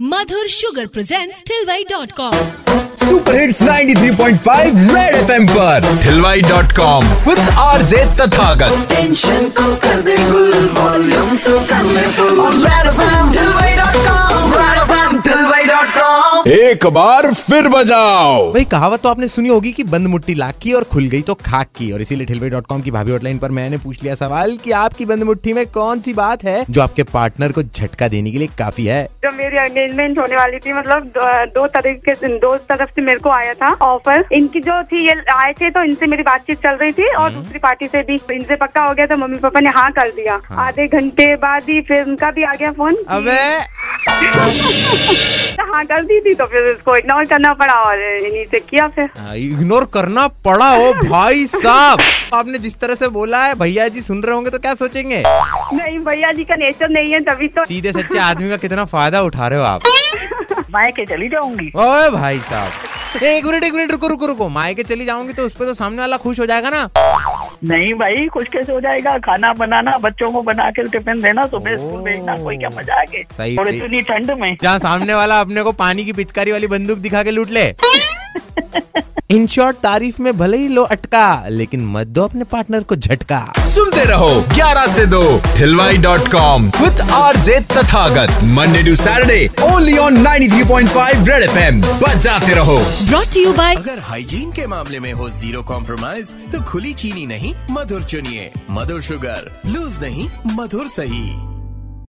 Madhur sugar presents Thilwai dot com super hits 93.5 red FM पर। Thilwai dot com with RJ Tathagat tension को कर दे गुल volume तो कर ले फुल रेड एफएम एक बार फिर बजाओ। भाई कहावत तो आपने सुनी होगी कि बंद मुट्ठी लाख की और खुल गई तो खाक की और इसीलिए ठिलवाई डॉट कॉम की भाभी हॉटलाइन पर मैंने पूछ लिया सवाल कि आपकी बंद मुट्ठी में कौन सी बात है जो आपके पार्टनर को झटका देने के लिए काफ़ी है? जब मेरी एंगेजमेंट होने वाली थी मतलब दो, तरीके से दो तरफ़ से मेरे को आया था ऑफ़र इनकी जो थी ये आए थे तो इनसे मेरी बातचीत चल रही थी और दूसरी पार्टी से भी। इनसे पक्का हो गया तो मम्मी पापा ने हाँ कर दिया। आधे घंटे बाद ही फिर उनका भी आ गया फ़ोन कि अबे! हाँ कर दी थी तो फिर उसको इग्नोर करना पड़ा और इन्हीं से किया फिर। इग्नोर करना पड़ा हो भाई साहब। आपने जिस तरह से बोला है भैया जी सुन रहे होंगे तो क्या सोचेंगे? नहीं भैया जी का नेचर नहीं है तभी तो सीधे सच्चे आदमी का कितना फ़ायदा उठा रहे हो आप। मायके चली जाऊँगी? ओए भाई साहब। एक मिनट एक मिनट रुको रुको रुको। मायके चली जाऊँगी तो उस पर तो सामने वाला खुश हो जाएगा ना? नहीं भाई खुश कैसे हो जाएगा? खाना बनाना बच्चों को बना के टिफ़िन देना सुबह स्कूल भेजना कोई क्या मज़ा आगे सही और इतनी ठंड में। जहाँ सामने वाला अपने को पानी की पिचकारी वाली बंदूक दिखा के लूट ले। इन शॉर्ट तारीफ़ में भले ही लो अटका लेकिन मत दो अपने पार्टनर को झटका। सुनते रहो 11 से 2 हिलवाई dot com with RJ Tathagat Monday to Saturday only on 93.5 red FM बजाते रहो। ब्रॉट यू बाय अगर हाइजीन के मामले में हो ज़ीरो कॉम्प्रोमाइज तो खुली चीनी नहीं मधुर चुनिए। मधुर शुगर लूज नहीं मधुर सही।